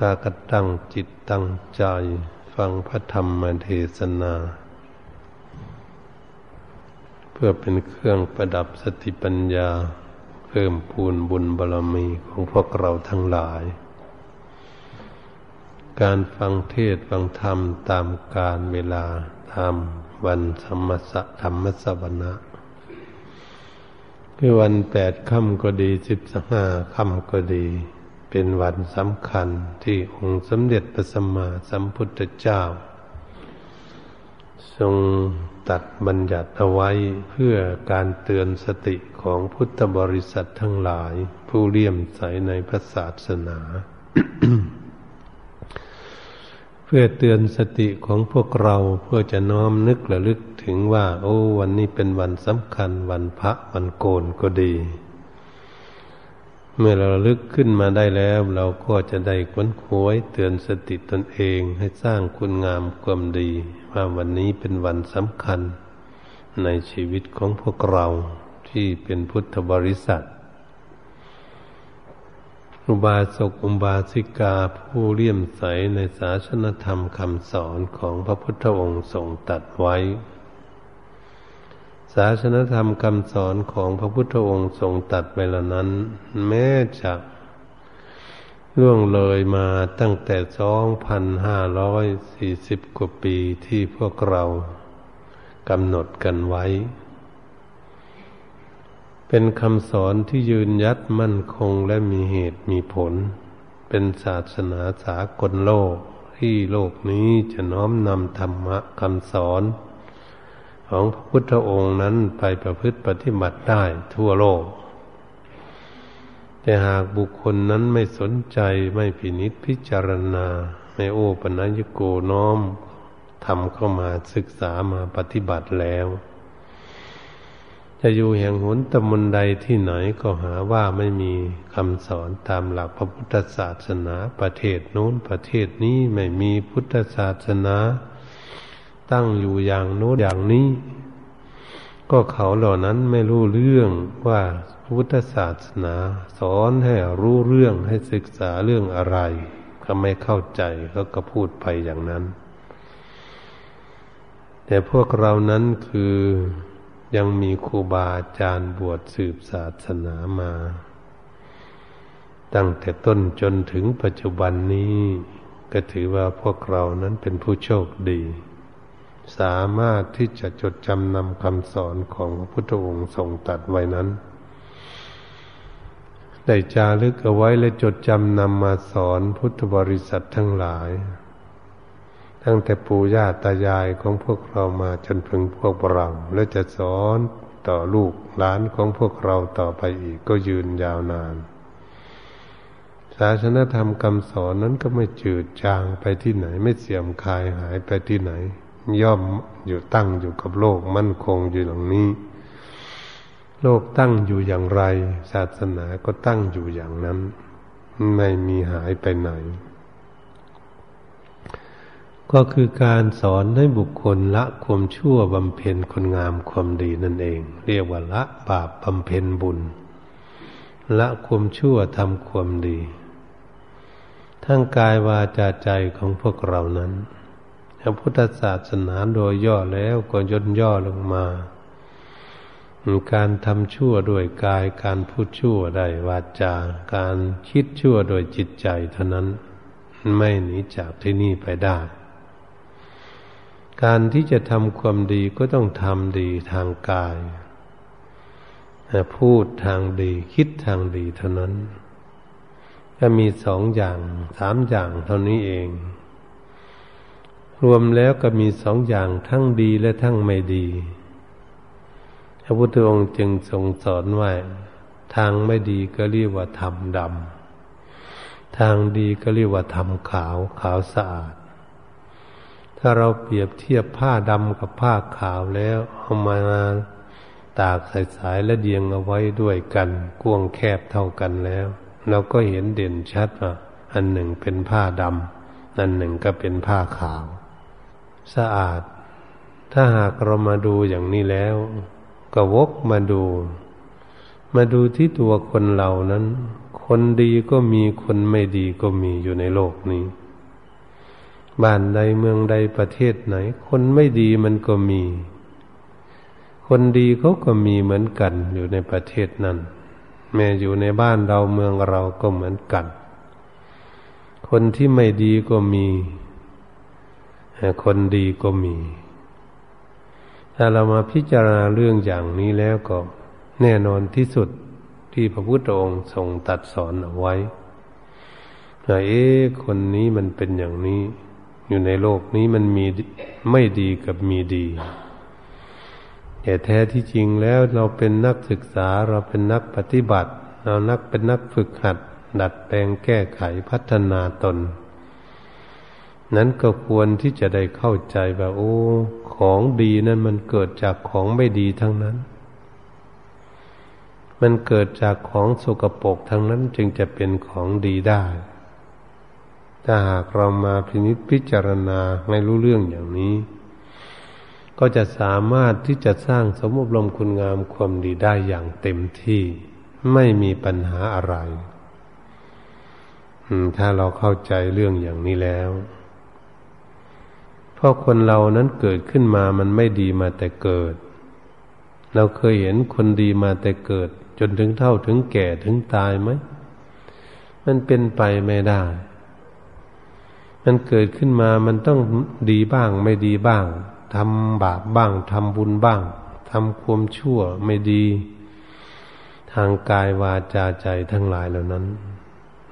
ตากตั้งจิตตั้งใจ ฟังพระธรรมเทศนา เพื่อเป็นเครื่องประดับสติปัญญา เพิ่มพูนบุญบารรมีของพวกเราทั้งหลาย การฟังเทศฟังธรรมตามการเวลาตามวันธรรมสะธรรมสวนะคือวันแปดค่ำก็ดีสิบห้าค่ำก็ดี เป็นวันสำคัญที่องค์สมเด็จพระสัมมาสัมพุทธเจ้า ทรงตัดบัญญัติเอาไว้เพื่อการเตือนสติของพุทธบริษัททั้งหลาย ผู้เลี่ยมใสในพระศาสนา เพื่อเตือนสติของพวกเราเพื่อจะน้อมนึกระลึกถึงว่า โอ้ วันนี้เป็นวันสำคัญวันพระวันโกนก็ดี เมื่อเราลึกขึ้นมาได้แล้ว เราก็จะได้ควนควยเตือนสติตนเองให้สร้างคุณงามความดี ว่าวันนี้เป็นวันสำคัญ ในชีวิตของพวกเราที่เป็นพุทธบริษัทอุบาสกอุบาสิกาผู้เลี่ยมใสในศาสนธรรมคำสอนของพระพุทธองค์ทรงตัดไว้ ศาสนธรรมคำสอนของพระพุทธองค์ทรงตัดไปแล้วนั้น แม้จะล่วงเลยมาตั้งแต่สองพันห้าร้อยสี่สิบกว่าปีที่พวกเรากำหนดกันไว้ เป็นคำสอนที่ยืนยัดมั่นคงและมีเหตุมีผล เป็นศาสนาสากลโลกที่โลกนี้จะน้อมนำธรรมะคำสอน ของพระพุทธองค์นั้นไปประพฤติปฏิบัติได้ทั่วโลก แต่หากบุคคลนั้นไม่สนใจไม่พินิษพิจารณา ไม่โอปนัญโกน้อมทำเข้ามาศึกษามาปฏิบัติแล้ว จะอยู่แห่งหนตมนใดที่ไหนก็หาว่าไม่มีคำสอนตามหลักพระพุทธศาสนาประเทศโน้นประเทศนี้ไม่มีพุทธศาสนา ตั้งอยู่อย่างโน้นอย่างนี้ ก็เขาเหล่านั้นไม่รู้เรื่องว่าพุทธศาสนา สอนให้รู้เรื่องให้ศึกษาเรื่องอะไร ก็ไม่เข้าใจเขาก็พูดไปอย่างนั้น แต่พวกเรานั้นคือยังมีครูบาอาจารย์บวชสืบศาสนามา ตั้งแต่ต้นจนถึงปัจจุบันนี้ ก็ถือว่าพวกเรานั้นเป็นผู้โชคดี สามารถที่จะจดจำนำคำสอนของพระพุทธองค์ทรงตัดไว้นั้น ได้จารึกเอาไว้และจดจำนำมาสอนพุทธบริษัททั้งหลาย ตั้งแต่ปู่ย่าตายายของพวกเรามาจนถึงพวกเรา และจะสอนต่อลูกหลานของพวกเราต่อไปอีกก็ยืนยาวนาน ศาสนธรรมคำสอนนั้นก็ไม่จืดจางไปที่ไหนไม่เสื่อมคลายหายไปที่ไหน ย่อมอยู่ตั้งอยู่กับโลกมั่นคงอยู่ตรงนี้ โลกตั้งอยู่อย่างไร ศาสนาก็ตั้งอยู่อย่างนั้น ไม่มีหายไปไหน ก็คือการสอนให้บุคคลละความชั่วบำเพ็ญคุณงามความดีนั่นเอง เรียกว่าละบาปบำเพ็ญบุญ ละความชั่วทำความดี ทั้งกายวาจาใจของพวกเรานั้น พระพุทธศาสนาโดยย่อแล้วก็ย่นย่อลงมา การทำชั่วโดยกาย การพูดชั่วได้วาจา การคิดชั่วโดยจิตใจเท่านั้นไม่หนีจากที่นี่ไปได้ การที่จะทำความดีก็ต้องทำดีทางกาย พูดทางดีคิดทางดีเท่านั้น ก็มีสองอย่างสามอย่างเท่านี้เอง รวมแล้วก็มีสองอย่างทั้งดีและทั้งไม่ดี พระพุทธองค์จึงทรงสอนว่าทางไม่ดีก็เรียกว่าธรรมดำ ทางดีก็เรียกว่าทำขาวขาวสะอาด ถ้าเราเปรียบเทียบผ้าดำกับผ้าขาวแล้วเอามาตากใส่สายและเดียงเอาไว้ด้วยกันกวงแคบเท่ากันแล้ว เราก็เห็นเด่นชัดว่าอันหนึ่งเป็นผ้าดำอันหนึ่งก็เป็นผ้าขาว สะอาด ถ้าหากเรามาดูอย่างนี้แล้ว ก็วกมาดู มาดูที่ตัวคนเรานั้น คนดีก็มีคนไม่ดีก็มีอยู่ในโลกนี้บ้านใดเมืองใดประเทศไหน คนไม่ดีมันก็มี คนดีเขาก็มีเหมือนกันอยู่ในประเทศนั้น แม้อยู่ในบ้านเราเมืองเราก็เหมือนกัน คนที่ไม่ดีก็มี คนดีก็มี ถ้าเรามาพิจารณาเรื่องอย่างนี้แล้วก็แน่นอนที่สุดที่พระพุทธองค์ทรงตัดสอนเอาไว้ว่าเอ๊คนนี้มันเป็นอย่างนี้ อยู่ในโลกนี้มันมีไม่ดีกับมีดีแต่แท้ที่จริงแล้วเราเป็นนักศึกษาเราเป็นนักปฏิบัติ เรานักเป็นนักฝึกหัด ดัดแปลงแก้ไขพัฒนาตน นั้นก็ควรที่จะได้เข้าใจว่าโอ้ ของดีนั้นมันเกิดจากของไม่ดีทั้งนั้น มันเกิดจากของสกปรกทั้งนั้นจึงจะเป็นของดีได้ ถ้าหากเรามาพินิจพิจารณาไม่รู้เรื่องอย่างนี้ ก็จะสามารถที่จะสร้างสมบรมคุณงามความดีได้อย่างเต็มที่ไม่มีปัญหาอะไรถ้าเราเข้าใจเรื่องอย่างนี้แล้ว ราะคนเรานั้นเกิดขึ้นมามันไม่ดีมาแต่เกิด เราเคยเห็นคนดีมาแต่เกิด จนถึงเท่าถึงแก่ถึงตายไหม มันเป็นไปไม่ได้ มันเกิดขึ้นมามันต้องดีบ้างไม่ดีบ้างทำบาปบ้างทำบุญบ้างทำความชั่วไม่ดี ทางกายวาจาใจทั้งหลายเหล่านั้น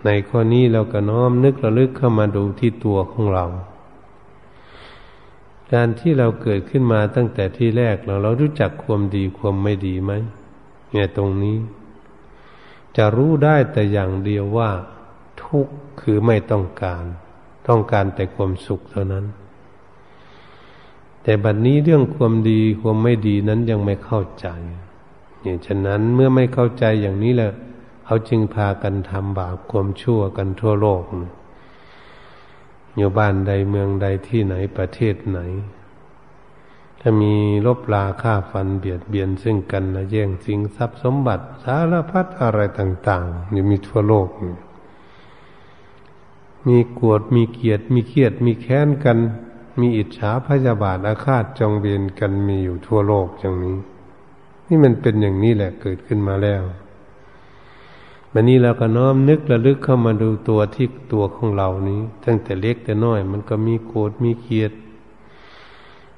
ในข้อนี้เราก็น้อมนึกระลึกเข้ามาดูที่ตัวของเรา การที่เราเกิดขึ้นมาตั้งแต่ที่แรกเราเรารู้จักความดีความไม่ดีไหมเนี่ยตรงนี้ จะรู้ได้แต่อย่างเดียวว่า ทุกข์คือไม่ต้องการ ต้องการแต่ความสุขเท่านั้น แต่บัดนนี้เรื่องความดีความไม่ดีนั้นยังไม่เข้าใจอย่างฉะนั้นเมื่อไม่เข้าใจอย่างนี้แหละเขาจึงพากันทำบาปความชั่วกันทั่วโลก อยู่บ้านใดเมืองใดที่ไหนประเทศไหน ถ้ามีลบลาฆ่าฟันเบียดเบียนซึ่งกันนะแย่งสิ่งทรัพย์สมบัติสารพัดอะไรต่างๆอยู่มีทั่วโลก มีกวดมีเกียรติมีเครียดมีแค้นกัน มีอิจฉาพยาบาทอาฆาตจองเวรกันมีอยู่ทั่วโลกอย่างนี้ นี่มันเป็นอย่างนี้แหละเกิดขึ้นมาแล้ว วันนี้เราก็น้อมนึกระลึกเข้ามาดูตัวที่ตัวของเรานี้ ตั้งแต่เล็กแต่น้อย มันก็มีโกรธมีเกียด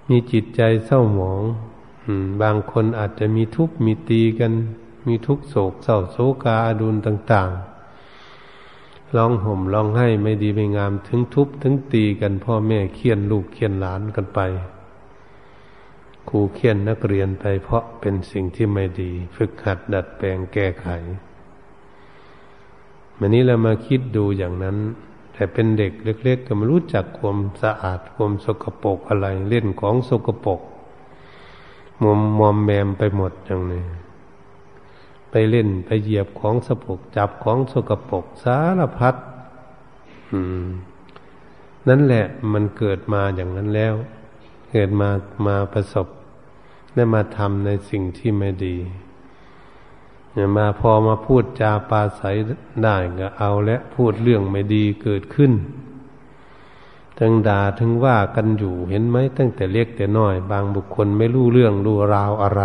มีจิตใจเศร้าหมองบางคนอาจจะมีทุกข์มีตีกัน มีทุกข์โศกเศร้าโศกาอดุลต่าง ๆ ร้องห่มร้องไห้ไม่ดีไม่งาม ถึงทุบถึงตีกันพ่อแม่เคียนลูกเคียนหลานกันไปครูเคียนนักเรียนไปเพราะเป็นสิ่งที่ไม่ดี ฝึกหัดดัดแปลงแก้ไข วันนี้เรามาคิดดูอย่างนั้น แต่เป็นเด็กเล็ก ๆ ก็ไม่รู้จักความสะอาดความสกปรกอะไร เล่นของสกปรกมอมมอมแมมไปหมดอย่างนี้ไปเล่นไปเหยียบของสกปรกจับของสกปรกสารพัดนั่นแหละมันเกิดมาอย่างนั้นแล้ว เกิดมามาประสบ ได้มาทำในสิ่งที่ไม่ดี อย่ามาพอมาพูดจาปาศัยได้ก็เอาและพูดเรื่องไม่ดีเกิดขึ้นทั้งด่าทั้งว่ากันอยู่เห็นไหมตั้งแต่เล็กแต่น้อย บางบุคคลไม่รู้เรื่องรู้ราวอะไร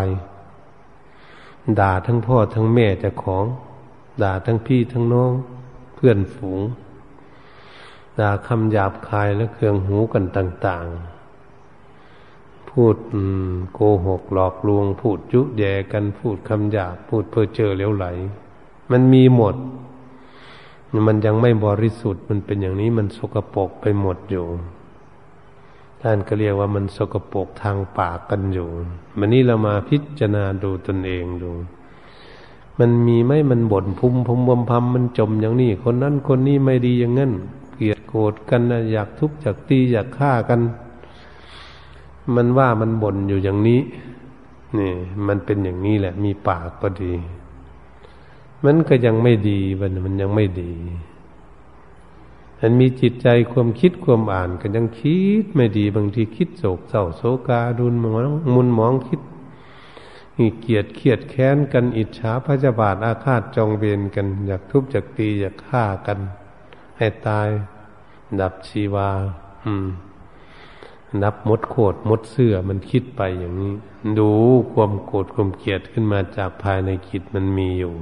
ด่าทั้งพ่อทั้งแม่เจ้าของ ด่าทั้งพี่ทั้งน้อง เพื่อนฝูง ด่าคำหยาบคายและเครื่องหูกันต่าง ๆ พูดโกหกหลอกลวง พูดยุแย่กันพูดคำหยาบพูดเพ้อเจ้อเลี้ยวไหล มันมีหมด มันยังไม่บริสุทธิ์มันเป็นอย่างนี้มันสกปรกไปหมดอยู่ ท่านก็เรียกว่ามันสกปรกทางปากกันอยู่วันนี้เรามาพิจารณาดูตนเองดูมันมีไหมมันบ่นพุ่มพุมวมพำมันจมอย่างนี้ คนนั้นคนนี้ไม่ดีอย่างนั้นเกลียดโกรธกันนะอยากทุบอยากตีอยากฆ่ากัน มันว่ามันบ่นอยู่อย่างนี้นี่มันเป็นอย่างนี้แหละ มีปากก็ดี มันก็ยังไม่ดีมันมันยังไม่ดีมันมีจิตใจความคิดความอ่านก็ยังคิดไม่ดีบางทีคิดโศกเศร้าโศกาดุนมองมุนมองคิดเกียดเขียดแค้นกันอิจฉาพระาบาทอาฆาตจองเวรกัน อยากทุบอยากตีอยากฆ่ากัน ให้ตาย ดับชีวา อืม นับมดโคดมดเสื้อมันคิดไปอย่างนี้ ดูความโกรธความเกลียดขึ้นมาจากภายในจิตมันมีอยู่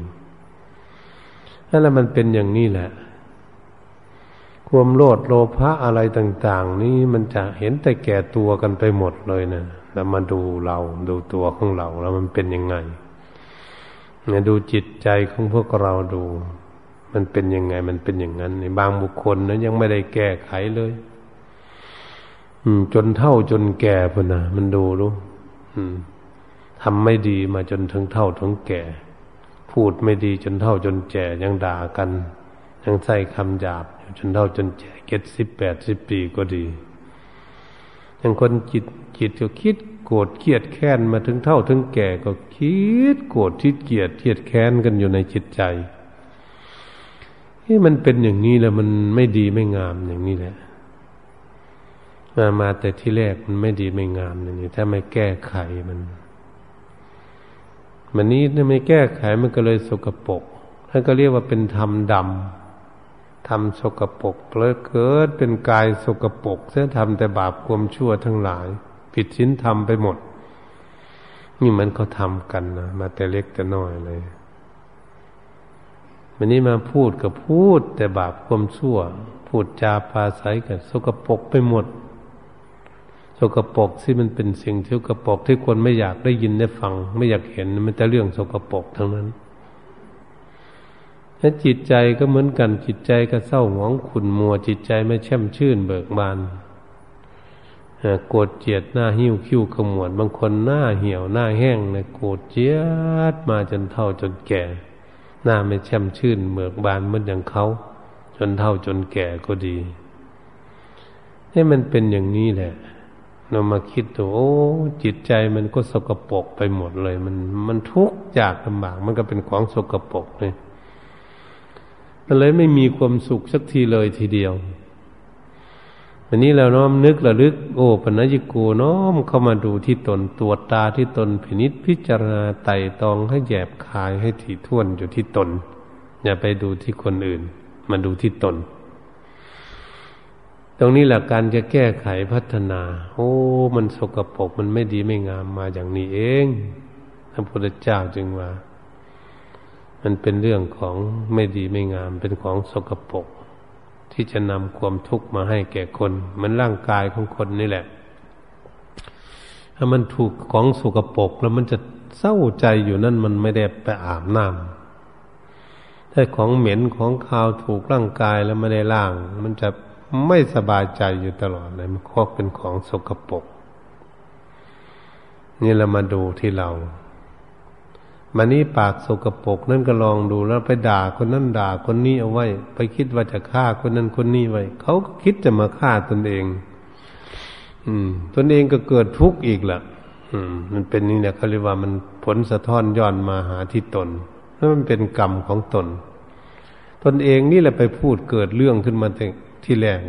นั่นแหละมันเป็นอย่างนี้แหละ ความโลดโลภะอะไรต่าง ๆ นี่มันจะเห็นแต่แก่ตัวกันไปหมดเลยนะแล้วมาดูเราดูตัวของเราแล้วมันเป็นยังไงเนี่ยดูจิตใจของพวกเราดู มันเป็นยังไง มันเป็นอย่างนั้นในบางบุคคลนะยังไม่ได้แก้ไขเลย จนเท่าจนแก่พุ่นนะมันดูรู้ทำไม่ดีมาจนถึงเท่าถึงแก่ พูดไม่ดีจนเท่าจนแก่ยังด่ากัน ยังใส่คำหยาบจนเท่าจนแก่เก็ดสิบแปดสิบปีก็ดีย่างคนจิตจิตก็คิดโกรธเกลียดแค้นมาถึงเท่าถึงแก่ก็คิดโกรธทิดเกลียดเทียดแค้นกันอยู่ในจิตใจที่มันเป็นอย่างนี้แหล้วมันไม่ดีไม่งามอย่างนี้แหละ มามาแต่ที่แรกมันไม่ดีไม่งามอย่างนี้ถ้าไม่แก้ไขมันมันนี้ถ้าไม่แก้ไขมันก็เลยสกปรกท่านก็เรียกว่าเป็นธรรมดำทำสกปรกเลิเกิดเป็นกายสกปรกเสียทำแต่บาปความชั่วทั้งหลาย ผิดศีลธรรมไปหมด นี่มันเขาทำกันนะมาแต่เล็กแต่น้อยเลยวันนี้มาพูดกับพูดแต่บาปความชั่ว พูดจาปาศัยกันสกปรกไปหมด สกปรกที่มันเป็นสิ่งที่สกปรกที่คนไม่อยากได้ยินได้ฟัง ไม่อยากเห็นมันแต่เรื่องสกปรกทั้งนั้นและจิตใจก็เหมือนกันจิตใจก็เศร้าหมองขุ่นมัว จิตใจไม่แช่มชื่นเบิกบานโกรธเจียดหน้าหิ้วคิ้วขมวดบางคนหน้าเหี่ยวหน้าแห้งนะโกรธเจียดมาจนเท่าจนแก่ หน้าไม่แช่มชื่นเบิกบานเหมือนอย่างเขา จนเท่าจนแก่ก็ดีให้มันเป็นอย่างนี้แหละ เรามาคิดดูโอ้จิตใจมันก็สกปรกไปหมดเลย มันมันทุกข์ยากลำบากมันก็เป็นของสกปรกเลยมันเลยไม่มีความสุขสักทีเลยทีเดียววันนี้เราน้อมนึกระลึก โอ้ปัญญิโกน้อมเข้ามาดูที่ตนตรวจตาที่ตนพินิษพิจารณาไต่ตองให้แยบคายให้ถี่ถ้วนอยู่ที่ตน อย่าไปดูที่คนอื่น มาดูที่ตน ตรงนี้แหละการจะแก้ไขพัฒนา โอ้ มันสกปรกมันไม่ดีไม่งามมาอย่างนี้เองพระพุทธเจ้าจึงว่า มันเป็นเรื่องของไม่ดีไม่งาม เป็นของสกปรกที่จะนำความทุกข์มาให้แก่คน มันร่างกายของคนนี่แหละ ถ้ามันถูกของสกปรกแล้วมันจะเศร้าใจอยู่นั่นมันไม่ได้ไปอาบน้ำถ้าของเหม็นของคาวถูกร่างกายแล้วไม่ได้ล่าง มันจะ ไม่สบายใจอยู่ตลอดเลยมันครอบเป็นของสกปรกนี่เรามาดูที่เรามันนี้ปากสกปรกนั่นก็ลองดูแล้วไปด่าคนนั้นด่าคนนี้เอาไว้ ไปคิดว่าจะฆ่าคนนั้นคนนี้ไว้เขาก็คิดจะมาฆ่าตนเอง อืม ตนเองก็เกิดทุกข์อีกละอืม มันเป็นนี่เนี่ยเขาเรียกว่ามันผลสะท้อนย้อนมาหาที่ตนแล้วมันเป็นกรรมของตน ตนเองนี่แหละไปพูดเกิดเรื่องขึ้นมา ที่แรง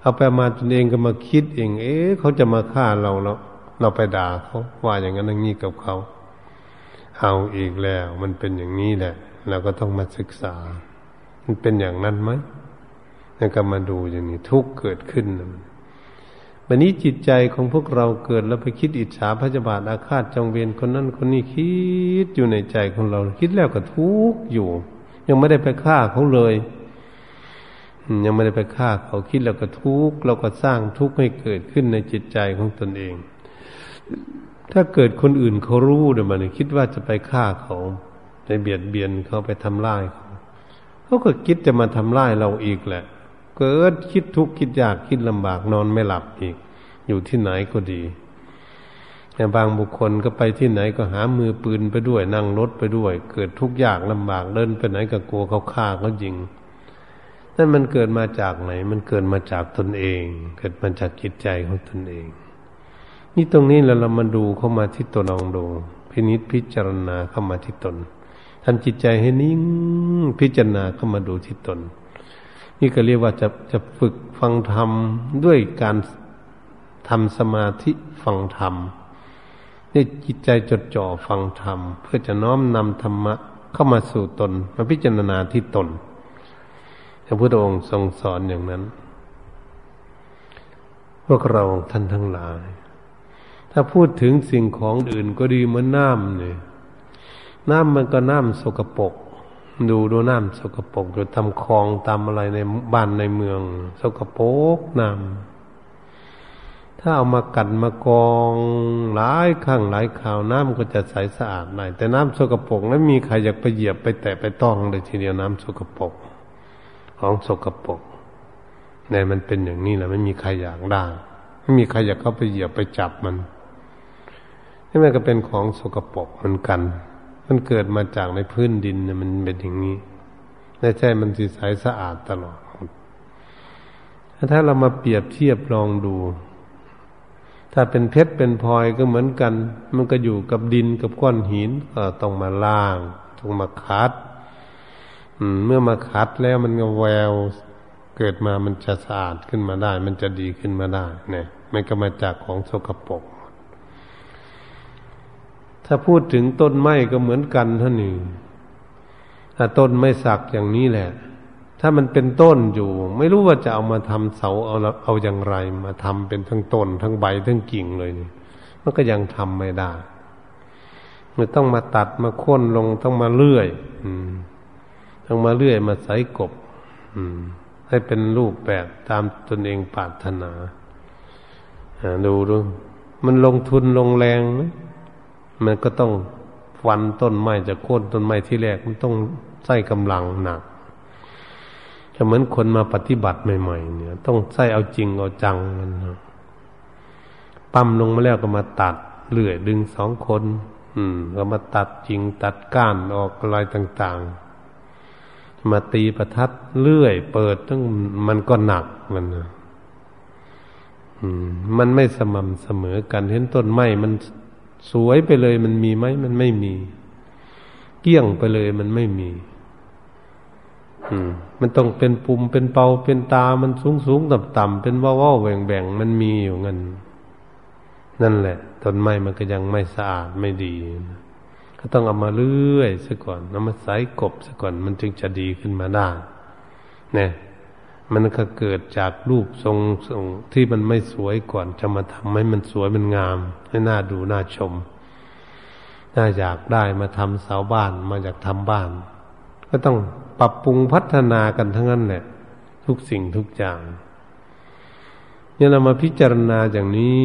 เอาไปมาตนเองก็มาคิดเอง เอ๊ะเขาจะมาฆ่าเราแล้วเราไปด่าเขาว่าอย่างนั้นอย่างนี้กับเขา เอาอีกแล้ว มันเป็นอย่างนี้แหละเราก็ต้องมาศึกษา มันเป็นอย่างนั้นไหมแล้วก็มาดูอย่างนี้ ทุกเกิดขึ้นมันวันนี้จิตใจของพวกเราเกิดแล้วไปคิดอิจฉาพระบาทอาฆาตจองเวรคนนั้นคนนี้คิดอยู่ในใจของเรา คิดแล้วก็ทุกอยู่ ยังไม่ได้ไปฆ่าเขาเลย ยังไม่ได้ไปฆ่าเขาคิดแล้วก็ทุกข์เราก็สร้างทุกข์ให้เกิดขึ้นในจิตใจของตนเอง ถ้าเกิดคนอื่นเขารู้เดี๋ยวมันคิดว่าจะไปฆ่าเขาไปเบียดเบียนเขาไปทำลายเขาเขาก็คิดจะมาทำลายเราอีกแหละ เกิดคิดทุกข์คิดยากคิดลำบากนอนไม่หลับอีก อยู่ที่ไหนก็ดีแต่บางบุคคลก็ไปที่ไหนก็หามือปืนไปด้วยนั่งรถไปด้วย เกิดทุกข์ยากลำบากเดินไปไหนก็กลัวเขาฆ่าเขายิง นั่นมันเกิดมาจากไหน มันเกิดมาจากตนเอง เกิดมาจากจิตใจของตนเอง นี่ตรงนี้เราเรามาดูเข้ามาที่ตนลองดู พินิษพิจารณาเข้ามาที่ตนทำจิตใจให้นิ่งพิจารณาเข้ามาดูที่ตน นี่ก็เรียกว่าจะจะฝึกฟังธรรมด้วยการทำสมาธิฟังธรรมนี่จิตใจจดจ่อฟังธรรม เพื่อจะน้อมนำธรรมะเข้ามาสู่ตน มาพิจารณาที่ตน พระพุทธองค์ทรงสอนอย่างนั้น พวกเราท่านทั้งหลาย ถ้าพูดถึงสิ่งของอื่นก็ดีเหมือนน้ำเนี่ยน้ำมันก็น้ำสกปรกดูดูน้ำสกปรกอยู่ทำคลองตามอะไรในบ้านในเมือง สกปรกน้ำถ้าเอามากัดมากองหลายครั้งหลายคราวน้ำก็จะใสสะอาดหน่อยแต่น้ำสกปรกนั้นมีใครอยากไปเหยียบไปแตะไปต้องเลยทีเดียวน้ำสกปรก ของสกปรกในมันเป็นอย่างนี้แหละไม่มีใครอยากได้ไม่มีใครอยากเข้าไปเหยียบไปจับมันนี่มันก็เป็นของสกปรกเหมือนกัน มันเกิดมาจากในพื้นดินเนี่ยมันเป็นอย่างนี้ไม่ใช่มันสีใสสะอาดตลอดถ้าเรามาเปรียบเทียบลองดู ถ้าเป็นเพชรเป็นพลอยก็เหมือนกัน มันก็อยู่กับดินกับก้อนหินก็ต้องมาล่าง ต้องมาคัด เมื่อมาคัดแล้วมันก็แววเกิดมามันจะสะอาดขึ้นมาได้ มันจะดีขึ้นมาได้เนี่ยมันก็มาจากของสกปรกถ้าพูดถึงต้นไม้ก็เหมือนกันท่านนี่ถ้าต้นไม้สักอย่างนี้แหละ ถ้ามันเป็นต้นอยู่ ไม่รู้ว่าจะเอามาทำเสาเอาเอาอย่างไร มาทำเป็นทั้งต้น ทั้งใบทั้งกิ่งเลยนี่มันก็ยังทำไม่ได้มันต้องมาตัดมาค้นลงต้องมาเลื่อย อืม ต้องมาเลื่อยมาใส่กบให้เป็นรูปแบบตามตนเองปรารถนาดูดูมันลงทุนลงแรงไหมมันก็ต้องฟันต้นไม้จะโค่นต้นไม้ที่แรกมันต้องใส่กำลังหนักจะเหมือนคนมาปฏิบัติใหม่ๆเนี่ย ต้องใส่เอาจริงเอาจังมันนะปั๊มลงมาแล้วก็มาตัดเลื่อยดึงสองคน อืม ก็มาตัดจริงตัดก้านออกอะไรต่าง ๆ มาตีประทัดเลื่อย เปิดตั้งมันก็หนักมันอืมมันไม่สม่ำเสมอกัน เห็นต้นไม้มันสวยไปเลย มันมีไหมมันไม่มี เกี้ยงไปเลยมันไม่มี อืม มันต้องเป็นปุ่มเป็นเปาเป็นตา มันสูงสูงต่ำต่ำเป็นว่าว่าแหว่งแบ่งมันมีอยู่เงินนั่นแหละต้นไม้มันก็ยังไม่สะอาดไม่ดี ก็ต้องเอามาเลื่อยซะก่อนเอามาใส่กบซะก่อนมันจึงจะดีขึ้นมาได้เนี่ยมันก็เกิดจากรูปทรงทรงที่มันไม่สวยก่อนจะมาทำให้มันสวยมันงาม ให้น่าดูน่าชม น่าอยากได้มาทำเสาบ้านมาอยากทำบ้าน ก็ต้องปรับปรุงพัฒนากันทั้งนั้นแหละทุกสิ่งทุกอย่าง เนี่ยเรามาพิจารณาอย่างนี้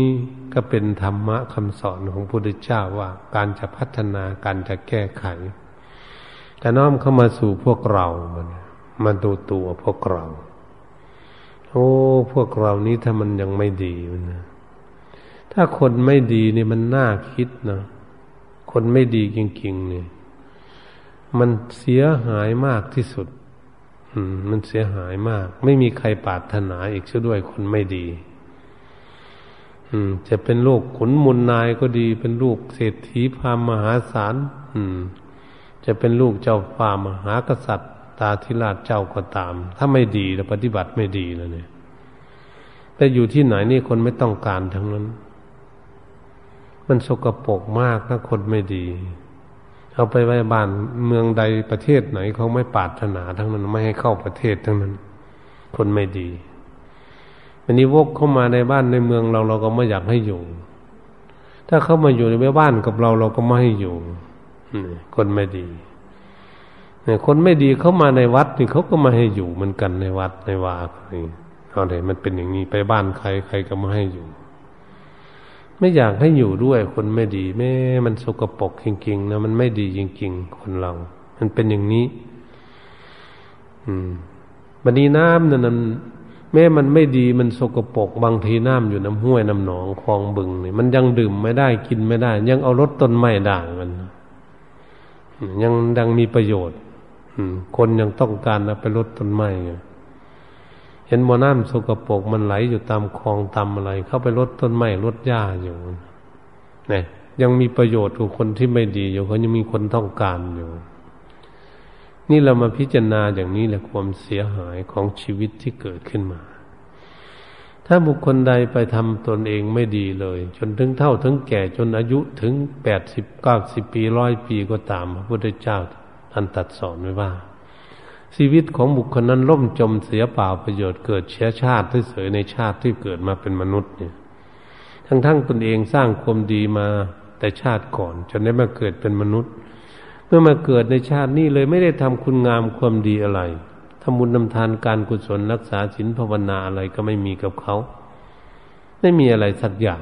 ก็เป็นธรรมะคำสอนของพระพุทธเจ้าว่าการจะพัฒนาการจะแก้ไขจะน้อมเข้ามาสู่พวกเรามันมาดูตัวพวกเรา โอ้พวกเรานี้ถ้ามันยังไม่ดีนะถ้าคนไม่ดีนี่มันน่าคิดนะคนไม่ดีจริงๆนี่มันเสียหายมากที่สุด มันเสียหายมาก ไม่มีใครปรารถนาอีกซะด้วยคนไม่ดี อืม จะเป็นลูกขุนมุนนายก็ดี เป็นลูกเศรษฐีพามหาศาลอืม จะเป็นลูกเจ้าฟ้ามหากษัตริย์ ตาธิราชเจ้าก็ตาม ถ้าไม่ดีแล้วปฏิบัติไม่ดีแล้วเนี่ย แต่อยู่ที่ไหนนี่คนไม่ต้องการทั้งนั้น มันสกปรกมากถ้าคนไม่ดี เอาไปไว้บ้านเมืองใดประเทศไหนเขาไม่ปารถนาทั้งนั้นไม่ให้เข้าประเทศทั้งนั้น คนไม่ดีอันนี้วกเข้ามาในบ้านในเมืองเราเราก็ไม่อยากให้อยู่ ถ้าเข้ามาอยู่ในบ้านกับเราเราก็ไม่ให้อยู่คนไม่ดีเนี่ยคนไม่ดีเข้ามาในวัดนี่เขาก็มาให้อยู่เหมือนกันในวัดในวานี่เอาไหนมันเป็นอย่างนี้ไปบ้านใครใครก็มาให้อยู่ ไม่อยากให้อยู่ด้วยคนไม่ดีแม่มันสกปรกจริงๆนะมันไม่ดีจริง ๆ คนเรา มันเป็นอย่างนี้ อืมบันนี้น้ำนั่นแม้มันไม่ดีมันสกปรกบางทีน้ำอยู่น้ำห้วยน้ำหนองคลองบึงนี่มันยังดื่มไม่ได้กินไม่ได้ ยังเอารถต้นไม้ด่างมัน ยังดังมีประโยชน์คนยังต้องการเอาไปรดต้นไม้ เห็นบ่อน้ำสกปรกมันไหลอยู่ตามคลองตามอะไร เข้าไปรดต้นไม้รดหญ้าอยู่เนี่ยยังมีประโยชน์กับคนที่ไม่ดีอยู่เขายังมีคนต้องการอยู่ นี่เรามาพิจารณาอย่างนี้แหละความเสียหายของชีวิตที่เกิดขึ้นมา ถ้าบุคคลใดไปทำตนเองไม่ดีเลย จนถึงเท่าถึงแก่จนอายุถึงแปดสิบเก้าสิบปีร้อยปีก็ตาม พระพุทธเจ้าท่านตัดสอนไว้ว่า ชีวิตของบุคคลนั้นล่มจมเสียเปล่าประโยชน์เกิดเชื้อชาติที่เฉยในชาติที่เกิดมาเป็นมนุษย์เนี่ย ทั้งทั้งตนเองสร้างความดีมาแต่ชาติก่อนจนได้มาเกิดเป็นมนุษย์ เมื่อมาเกิดในชาตินี้เลยไม่ได้ทำคุณงามความดีอะไรทำบุญนำทานการกุศลรักษาศีลภาวนาอะไรก็ไม่มีกับเขาไม่มีอะไรสักอย่าง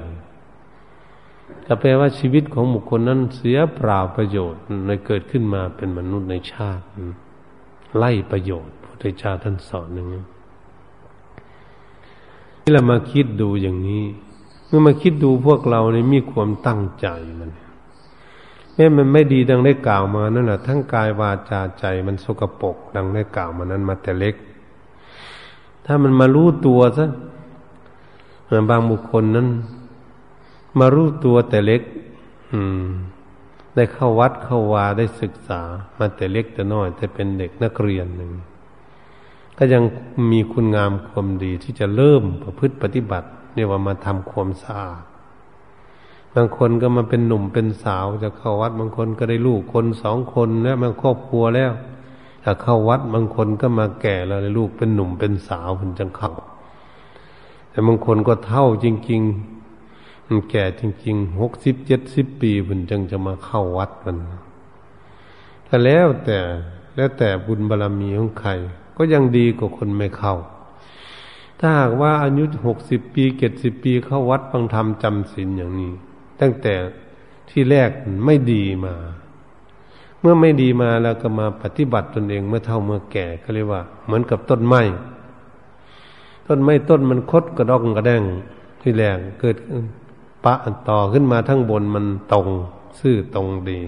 ก็แปลว่าชีวิตของบุคคลนั้นเสียเปล่าประโยชน์ในเกิดขึ้นมาเป็นมนุษย์ในชาติ ไล่ประโยชน์พระพุทธเจ้าท่านสอนอย่างนี้ที่เรามาคิดดูอย่างนี้ เมื่อมาคิดดูพวกเราเนี่ยมีความตั้งใจมันแม้มันไม่ดีดังได้กล่าวมานั่นแหละทั้งกายวาจาใจมันสกปรกดังได้กล่าวมานั้นมาแต่เล็ก ถ้ามันมารู้ตัวซะบางบุคคลนั้น มารู้ตัวแต่เล็ก อืม ได้เข้าวัดเข้าวาได้ศึกษา มาแต่เล็กแต่น้อยแต่เป็นเด็กนักเรียนหนึ่งก็ยังมีคุณงามความดีที่จะเริ่มประพฤติปฏิบัติเรียกว่ามาทำความสะอาดบางคนก็มาเป็นหนุ่มเป็นสาวจะเข้าวัด บางคนก็ได้ลูกคนสองคนแล้วมันครอบครัวแล้วถ้าเข้าวัดบางคนก็มาแก่แล้วได้ลูกเป็นหนุ่มเป็นสาวมันจังเข้าแต่บางคนก็เท่าจริง ๆ มันแก่จริงๆหกสิบเจ็ดสิบปีมันจึงจะมาเข้าวัดมันแต่แล้วแต่แล้วแต่บุญบารรมีของใคร ก็ยังดีกว่าคนไม่เข้า ถ้าหากว่าอายุหกสิบปีเจ็ดสิบปีเข้าวัดฟังธรรมจำศีลอย่างนี้ ตั้งแต่ที่แรกไม่ดีมา เมื่อไม่ดีมาแล้วก็มาปฏิบัติตนเองเมื่อเท่าเมื่อแก่ก็เรียกว่า เหมือนกับต้นไม้ต้นไม้ต้นมันคดกระดองกระแดงที่แรงเกิด ปะต่อขึ้นมาทั้งบนมันตรง ซื่อตรงดี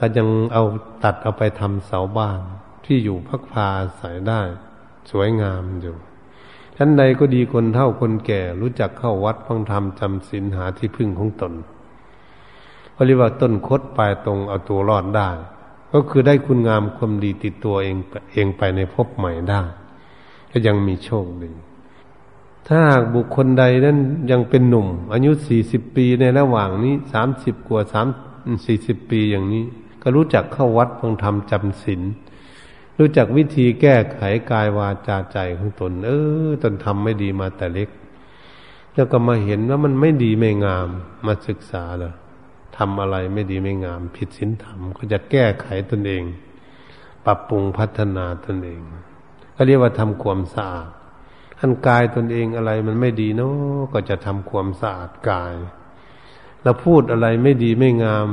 ก็ยังเอาตัดเอาไปทำเสาบ้านที่อยู่พักพาใส่ได้ สวยงามอยู่ชั้นใดก็ดีคนเท่าคนแก่รู้จักเข้าวัดฟังธรรมจำศีลหาที่พึ่งของตนเขาเรียกว่าต้นคดปลายตรงเอาตัวรอดได้ ก็คือได้คุณงามความดีติดตัวเองเองไปในภพใหม่ได้ก็ยังมีโชคดี ถ้าหากบุคคลใดนั้นยังเป็นหนุ่ม อายุสี่สิบปีในระหว่างนี้สามสิบกว่าสามสี่สิบปีอย่างนี้ ก็รู้จักเข้าวัดฟังธรรมจำศีลรู้จักวิธีแก้ไขกายวาจาใจของตน เออ ตนทำไม่ดีมาแต่เล็ก แล้วก็มาเห็นว่ามันไม่ดีไม่งามมาศึกษาเลยทำอะไรไม่ดีไม่งาม ผิดศีลธรรมก็จะแก้ไขตนเอง ปรับปรุงพัฒนาตนเอง ก็เรียกว่าทำความสะอาด ท่านกายตนเองอะไรมันไม่ดีเนาะก็จะทำความสะอาดกาย แล้วพูดอะไรไม่ดีไม่งาม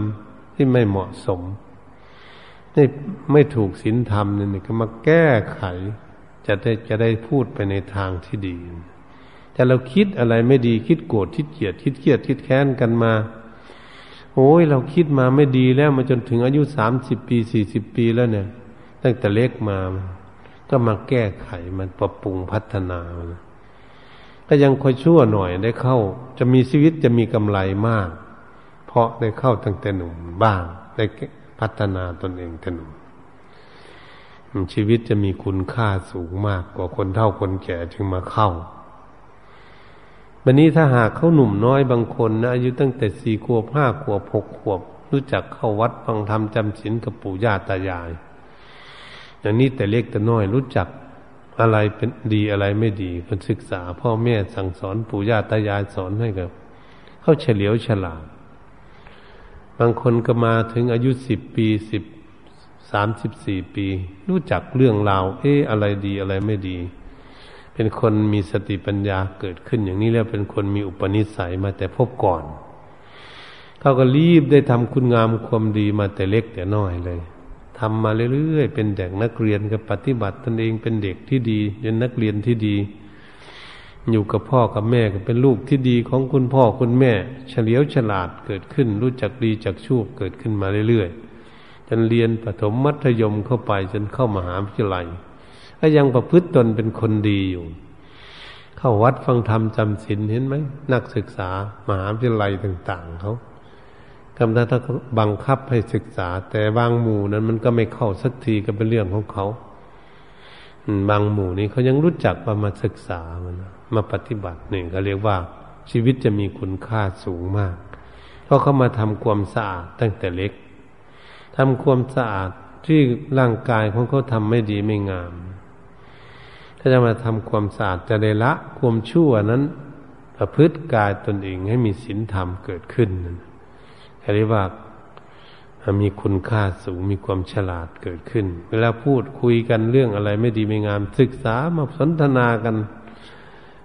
ที่ไม่เหมาะสมไม่ไม่ถูกศีลธรรมนี่ก็มาแก้ไข จะได้จะได้พูดไปในทางที่ดี แต่เราคิดอะไรไม่ดีคิดโกรธคิดเกลียดคิดเกลียดคิดแค้นกันมาโอ้ยเราคิดมาไม่ดีแล้วมาจนถึงอายุสามสิบปีสี่สิบปีแล้วเนี่ย ตั้งแต่เล็กมา ก็มาแก้ไขมันปรับปรุงพัฒนาก็ยังคอยชั่วหน่อยได้เข้า จะมีชีวิตจะมีกำไรมาก เพราะได้เข้าตั้งแต่หนุ่มบ้างได้พัฒนาตนเองถนนชีวิตจะมีคุณค่าสูงมากกว่าคนเท่าคนแก่จึงมาเข้าวันนี้ถ้าหากเขาหนุ่มน้อยบางคนนะอายุตั้งแต่สี่ขวบห้าขวบหกขวบ รู้จักเข้าวัดฟังธรรมจำศีลกับปู่ย่าตายาย อย่างนี้แต่เล็กแต่น้อยรู้จักอะไรเป็นดีอะไรไม่ดีเป็นศึกษา พ่อแม่สั่งสอนปู่ย่าตายายสอนให้กับ เขาเฉลียวฉลาด บางคนก็มาถึงอายุสิบปีสิบสามสิบสี่ปี รู้จักเรื่องราว เอ๊ะอะไรดีอะไรไม่ดี เป็นคนมีสติปัญญาเกิดขึ้นอย่างนี้แล้วเป็นคนมีอุปนิสัยมาแต่พบก่อนเขาก็รีบได้ทำคุณงามความดีมาแต่เล็กแต่น้อยเลย ทำมาเรื่อยๆเป็นเด็กนักเรียนกับปฏิบัติตนเองเป็นเด็กที่ดีเป็นนักเรียนที่ดี อยู่กับพ่อกับแม่ก็เป็นลูกที่ดีของคุณพ่อคุณแม่ เฉลียวฉลาดเกิดขึ้น รู้จักดีจักชั่วเกิดขึ้นมาเรื่อยๆจนเรียนประถมมัธยมเข้าไปจนเข้ามหาวิทยาลัยก็ยังประพฤติตนเป็นคนดีอยู่ เข้าวัดฟังธรรมจำศีลเห็นไหมนักศึกษามหาวิทยาลัยต่าง ๆเขา คำนันถ้าบังคับให้ศึกษา แต่บางหมู่นั้นมันก็ไม่เข้าสักทีก็เป็นเรื่องของเขาบางหมู่นี้เขายังรู้จักมามาศึกษามันมาปฏิบัติหนึ่งเขาเรียกว่า ชีวิตจะมีคุณค่าสูงมาก เพราะเขามาทำความสะอาดตั้งแต่เล็กทำความสะอาดที่ร่างกายของเขาทำไม่ดีไม่งาม ถ้าจะมาทำความสะอาดจะได้ละ ความชั่วนั้น ประพฤติกายตนเองให้มีศีลธรรมเกิดขึ้นนั่น เรียกว่ามีคุณค่าสูงมีความฉลาดเกิดขึ้น เวลาพูดคุยกันเรื่องอะไร ไม่ดีไม่งาม ศึกษามาสนทนากัน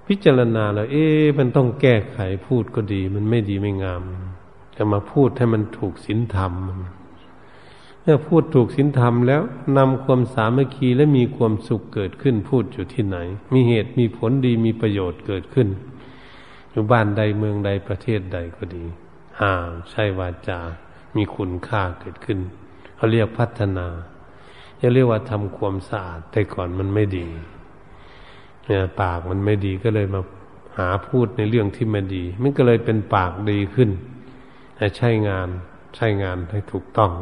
พิจารณาแล้ว เอ๊ะมันต้องแก้ไขพูดก็ดี มันไม่ดีไม่งามจะมาพูดให้มันถูกศีลธรรมเมื่อพูดถูกศีลธรรมแล้วนำความสามัคคีและมีความสุขเกิดขึ้น พูดอยู่ที่ไหน มีเหตุมีผลดีมีประโยชน์เกิดขึ้น อยู่บ้านใดเมืองใดประเทศใดก็ดี อ่าใช่วาจา มีคุณค่าเกิดขึ้นเขาเรียกพัฒนาจะเรียกว่าทำความสะอาดแต่ก่อนมันไม่ดีเนี่ยปากมันไม่ดีก็เลยมาหาพูดในเรื่องที่ไม่ดี มันก็เลยเป็นปากดีขึ้นใช้งานใช้งานให้ถูกต้อง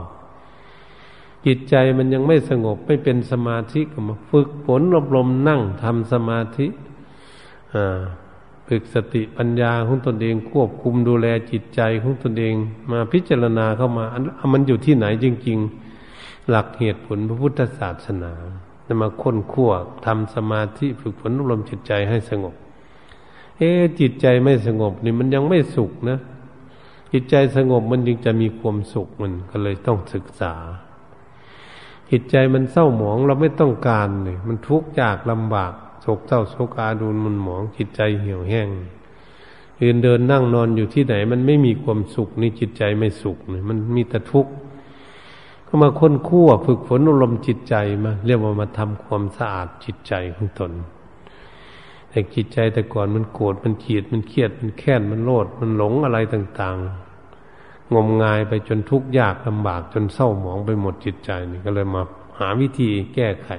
จิตใจมันยังไม่สงบไม่เป็นสมาธิก็มาฝึกฝนอบรมนั่งทำสมาธิอ่า ฝึกสติปัญญาของตนเองควบคุมดูแลจิตใจของตนเอง มาพิจารณาเข้ามาอันมันอยู่ที่ไหนจริง ๆ หลักเหตุผลพระพุทธศาสนาจะมาค้นคว้าทำสมาธิฝึกฝนอบรมจิตใจให้สงบ เอ๊จิตใจไม่สงบนี่มันยังไม่สุขนะ จิตใจสงบมันจึงจะมีความสุขมันก็เลยต้องศึกษา จิตใจมันเศร้าหมองเราไม่ต้องการเลยมันทุกข์ยากลำบาก โศกเศร้าโศกอาดูนมันหมองจิตใจเหี่ยวแห้งยืนเดินนั่งนอนอยู่ที่ไหน มันไม่มีความสุขนี่จิตใจไม่สุขเลยมันมีแต่ทุกข์ก็มาค้นคั่วฝึกฝนอารมณ์จิตใจมา เรียกว่ามาทำความสะอาดจิตใจของตนแต่จิตใจแต่ก่อนมันโกรธมันเกลียดมันเครียดมันแค้นมันโลดมันหลงอะไรต่างๆ งมงายไปจนทุกข์ยากลำบากจนเศร้าหมองไปหมดจิตใจนี่ก็เลยมาหาวิธีแก้ไข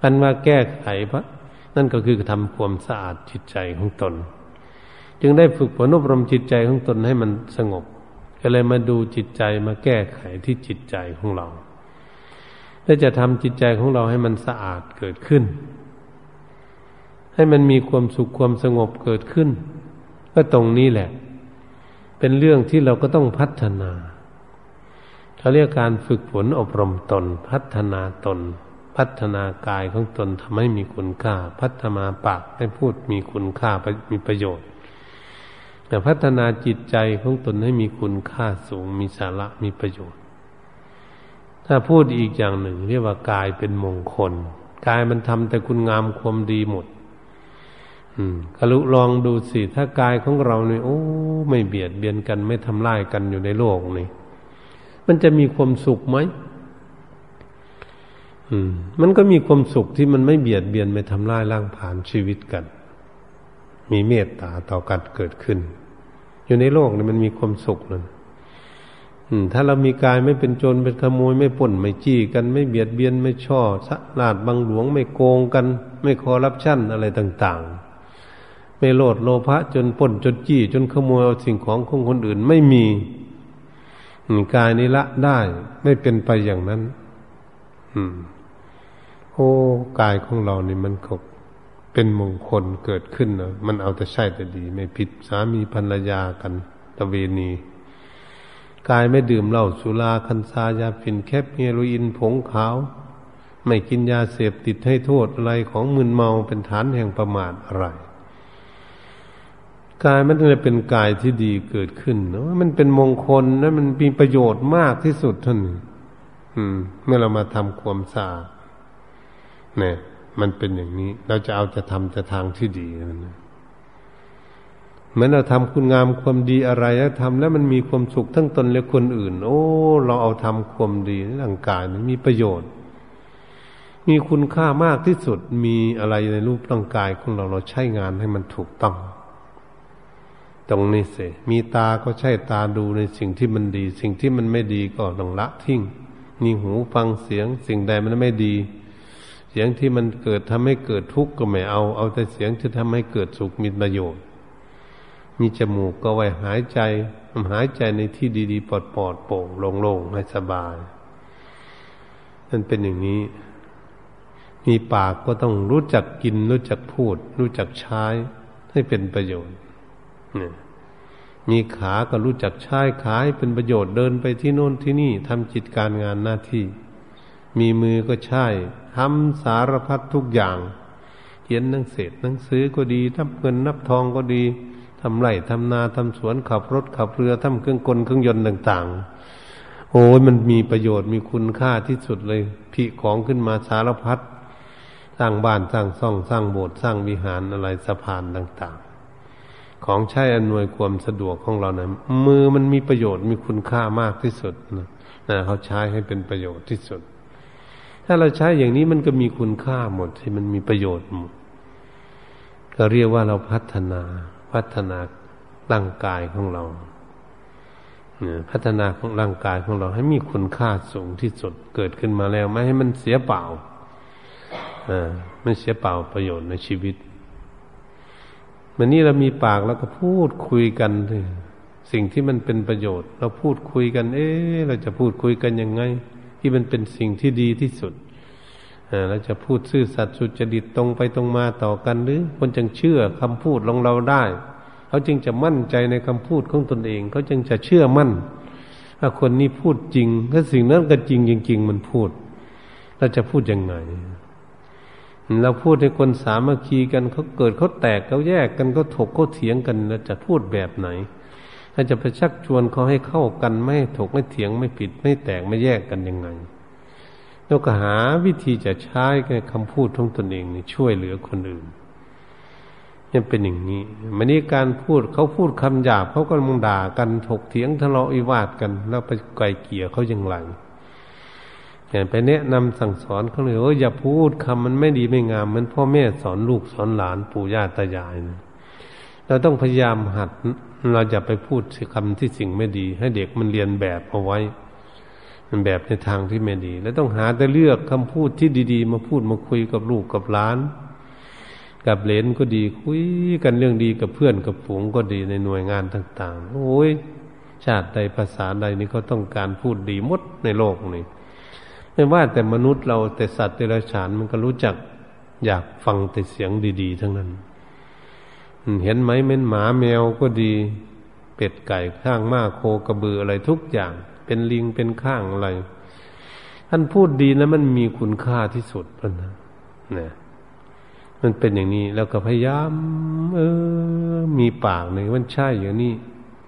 กันว่าแก้ไขพระ นั่นก็คือทำความสะอาดจิตใจของตน จึงได้ฝึกฝนอบรมจิตใจของตนให้มันสงบ ก็เลยมาดูจิตใจมาแก้ไขที่จิตใจของเราและจะทำจิตใจของเราให้มันสะอาดเกิดขึ้น ให้มันมีความสุขความสงบเกิดขึ้น ก็ตรงนี้แหละ เป็นเรื่องที่เราก็ต้องพัฒนาเขาเรียกการฝึกฝนอบรมตนพัฒนาตน พัฒนากายของตนทำให้มีคุณค่า พัฒนาปากให้พูดมีคุณค่ามีประโยชน์แต่พัฒนาจิตใจของตนให้มีคุณค่าสูงมีสาระมีประโยชน์ ถ้าพูดอีกอย่างหนึ่ง เรียกว่ากายเป็นมงคล กายมันทำแต่คุณงามความดีหมด อืมกลุลองดูสิ ถ้ากายของเราเนี่ยโอ้ ไม่เบียดเบียนกันไม่ทำลายกันอยู่ในโลกนี่มันจะมีความสุขไหม มันก็มีความสุขที่มันไม่เบียดเบียนไม่ทำลายร่างผานชีวิตกัน มีเมตตาต่อกันเกิดขึ้น อยู่ในโลกนี่มันมีความสุขนั่นถ้าเรามีกายไม่เป็นโจรเป็นขโมยไม่ป่นไม่จี้กัน ไม่เบียดเบียนไม่ช่อสะลาดบังหลวงไม่โกงกัน ไม่คอรับชั่นอะไรต่าง ๆ ไม่โลดโลภะจนป่นจนจี้ จนขโมยเอาสิ่งของของคนอื่นไม่มีกายนี้ละได้ ไม่เป็นไปอย่างนั้น อืม โอ้กายของเรานี่มันก็เป็นมงคลเกิดขึ้นนะมันเอาแต่ใช้แต่ดี ไม่ผิดสามีภรรยากันประเวณีกายไม่ดื่มเหล้าสุรากัญชายาฝิ่นแคปเฮโรอีนผงขาว ไม่กินยาเสพติดให้โทษอะไรของมึนเมาเป็นฐานแห่งประมาทอะไรกายมันเลยเป็นกายที่ดีเกิดขึ้นเนาะมันเป็นมงคลนะมันมีประโยชน์มากที่สุดท่านอืม เมื่อเรามาทำความสะอาด เนี่ย มันเป็นอย่างนี้ เราจะเอาจะทำจะทางที่ดีนะเหมือนเราทำคุณงามความดีอะไรแล้วทำแล้วมันมีความสุขทั้งตนและคนอื่น โอ้ เราเอาทำความดีร่างกายมันมีประโยชน์ มีคุณค่ามากที่สุดมีอะไรในรูปร่างกายของเราเราใช้งานให้มันถูกต้องตรงนี้สิมีตาก็ใช้ตาดูในสิ่งที่มันดี สิ่งที่มันไม่ดีก็ต้องละทิ้งมีหูฟังเสียง สิ่งใดมันไม่ดี สียงที่มันเกิดทำให้เกิดทุกข์ก็ไม่เอา เอาแต่เสียงที่ทำให้เกิดสุขมีประโยชน์มีจมูกก็ไว้หายใจหายใจในที่ดีๆปลอดปลอดโปร่งโล่งๆให้สบายนั่นเป็นอย่างนี้ มีปากก็ต้องรู้จักกิน รู้จักพูด รู้จักใช้ให้เป็นประโยชน์มีขาก็รู้จักใช้ขาให้เป็นประโยชน์เดินไปที่โน่นที่นี่ทำจิตการงานหน้าที่ มีมือก็ใช้ ทำสารพัดทุกอย่างเขียนหนังเศษหนังสือก็ดีนับเงินนับทองก็ดีทำไร่ทำนาทำสวนขับรถขับเรือทำเครื่องกลเครื่องยนต์ต่าง ๆ โอ้ยมันมีประโยชน์มีคุณค่าที่สุดเลยพิของขึ้นมาสารพัดสร้างบ้านสร้างซ่องสร้างโบสถ์สร้างวิหารอะไรสะพานต่าง ๆ ของใช้อำนวยความสะดวกของเรานะมือมันมีประโยชน์มีคุณค่ามากที่สุดนะนะเขาใช้ให้เป็นประโยชน์ที่สุด ถ้าเราใช้อย่างนี้มันก็มีคุณค่าหมดที่มันมีประโยชน์หมดก็เรียกว่าเราพัฒนาพัฒนาร่างกายของเราพัฒนาของร่างกายของเราให้มีคุณค่าสูงที่สุดเกิดขึ้นมาแล้วไม่ให้มันเสียเปล่าอ่าไม่เสียเปล่าประโยชน์ในชีวิตวันนี้เรามีปากแล้วก็พูดคุยกันเลยสิ่งที่มันเป็นประโยชน์ เราพูดคุยกัน เอ๊เราจะพูดคุยกันยังไง ที่มันเป็นสิ่งที่ดีที่สุดเราจะพูดซื่อสัตย์สุจริตตรงไปตรงมาต่อกันหรือคนจึงเชื่อคำพูดของเราได้ เขาจึงจะมั่นใจในคำพูดของตนเอง เขาจึงจะเชื่อมั่นว่าคนนี้พูดจริงถ้าสิ่งนั้นก็จริงจริงๆมันพูดเราจะพูดยังไง เราพูดให้คนสามัคคีกันเขาเกิดเขาแตกเขาแยกกันเขาถกเขาเถียงกันเราจะพูดแบบไหน ถ้าจะไปชักชวนเขาให้เข้ากันไม่ถกไม่เถียงไม่ผิดไม่แตกไม่แยกกันยังไงแล้วก็หาวิธีจะใช้คำพูดของตนเองช่วยเหลือคนอื่นยังเป็นอย่างนี้มันนี่การพูดเขาพูดคำหยาบเขาก็มึงด่ากันถกเถียงทะเลาะวิวาทกัน แล้วไปไกลเกลี่ยเขาอย่างไรอย่างไปแนะนำสั่งสอนเขาเลยว่าอย่าพูดคำมันไม่ดีไม่งามเหมือนพ่อแม่สอนลูกสอนหลานปู่ย่าตายายนะเราต้องพยายามหัด เราจะไปพูดคำที่สิ่งไม่ดี ให้เด็กมันเรียนแบบเอาไว้ มันแบบในทางที่ไม่ดี แล้วต้องหาแต่เลือกคำพูดที่ดี ๆ มาพูดมาคุยกับลูกกับหลาน กับเลนก็ดีคุยกันเรื่องดีกับเพื่อนกับฝูงก็ดีในหน่วยงานต่าง ๆ โอ้ยชาติใดภาษาใดนี่เขาต้องการพูดดีมดในโลกนี้ไม่ว่าแต่มนุษย์เราแต่สัตว์เดรัจฉานมันก็รู้จักอยากฟังแต่เสียงดี ๆ ทั้งนั้น เห็นไหมเม้นหมาแมวก็ดี เป็ดไก่ข้างม้าโคกระบืออะไรทุกอย่าง เป็นลิงเป็นข้างอะไร ท่านพูดดีนะมันมีคุณค่าที่สุดนะเนี่ยมันเป็นอย่างนี้แล้วก็พยายาม เออ มีปากหนึ่งมันใช่อย่างนี้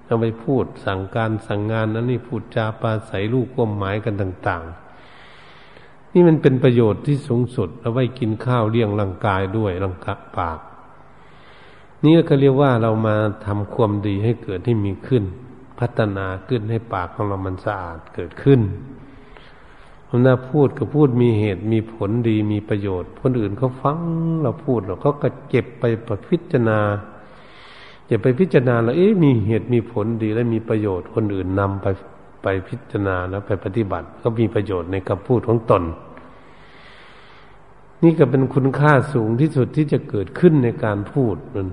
เอาไปพูดสั่งการสั่งงานนั้นนี่พูดจาปาใสลูกก้มหมายกันต่าง ๆ นี่มันเป็นประโยชน์ที่สูงสุดเอาไว้กินข้าวเลี้ยงร่างกายด้วยร่างกายปาก นี่ก็เรียกว่าเรามาทำความดีให้เกิดให้มีขึ้น พัฒนาขึ้นให้ปากของเรามันสะอาดเกิดขึ้นเวลาพูดก็พูดมีเหตุมีผลดีมีประโยชน์ คนอื่นเขาฟังเราพูดเราเขาก็เก็บไปประพิจารณาอย่าไปพิจารณาแล้วเอ๊ะมีเหตุมีผลดีและมีประโยชน์คนอื่นนำไปไปพิจารณาแล้วไปปฏิบัติ ก็มีประโยชน์ในคำพูดของตน นี่ก็เป็นคุณค่าสูงที่สุดที่จะเกิดขึ้นในการพูดมัน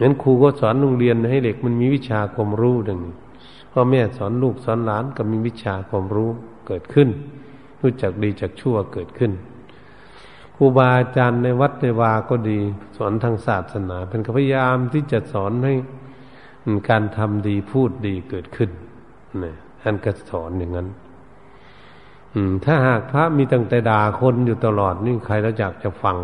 งั้นครูก็สอนโรงเรียนให้เด็กมันมีวิชาความรู้ดังนี้พ่อแม่สอนลูกสอนหลานก็มีวิชาความรู้เกิดขึ้น รู้จักดีจักชั่วเกิดขึ้นครูบาอาจารย์ในวัดในวาก็ดี สอนทางศาสนา เป็นพยายามที่จะสอนให้การทำดีพูดดีเกิดขึ้นนี่ท่านก็สอนอย่างนั้น ถ้าหากพระมีตั้งแต่ด่าคนอยู่ตลอดนี่ใครแล้วอยากจะฟัง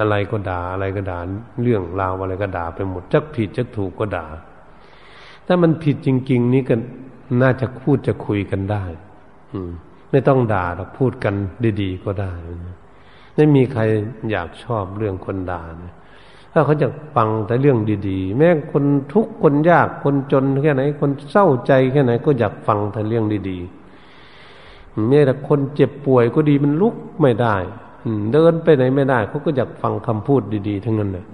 อะไรก็ด่าอะไรก็ด่าเรื่องราวอะไรก็ด่าไปหมดจักผิดจักถูกก็ด่า ถ้ามันผิดจริง ๆ นี้ก็น่าจะพูดจะคุยกันได้ อืม ไม่ต้องด่าเราพูดกันดีๆก็ได้ไม่มีใครอยากชอบเรื่องคนด่านะถ้าเขาจะฟังแต่เรื่องดีๆ แม้คนทุกข์คนยากคนจนแค่ไหน คนเศร้าใจแค่ไหนก็อยากฟังแต่เรื่องดีๆ แม้แต่คนเจ็บป่วยก็ดีมันลุกไม่ได้เดินไปไหนไม่ได้เขาก็อยากฟังคำพูดดี ๆ ทั้งนั้นเลย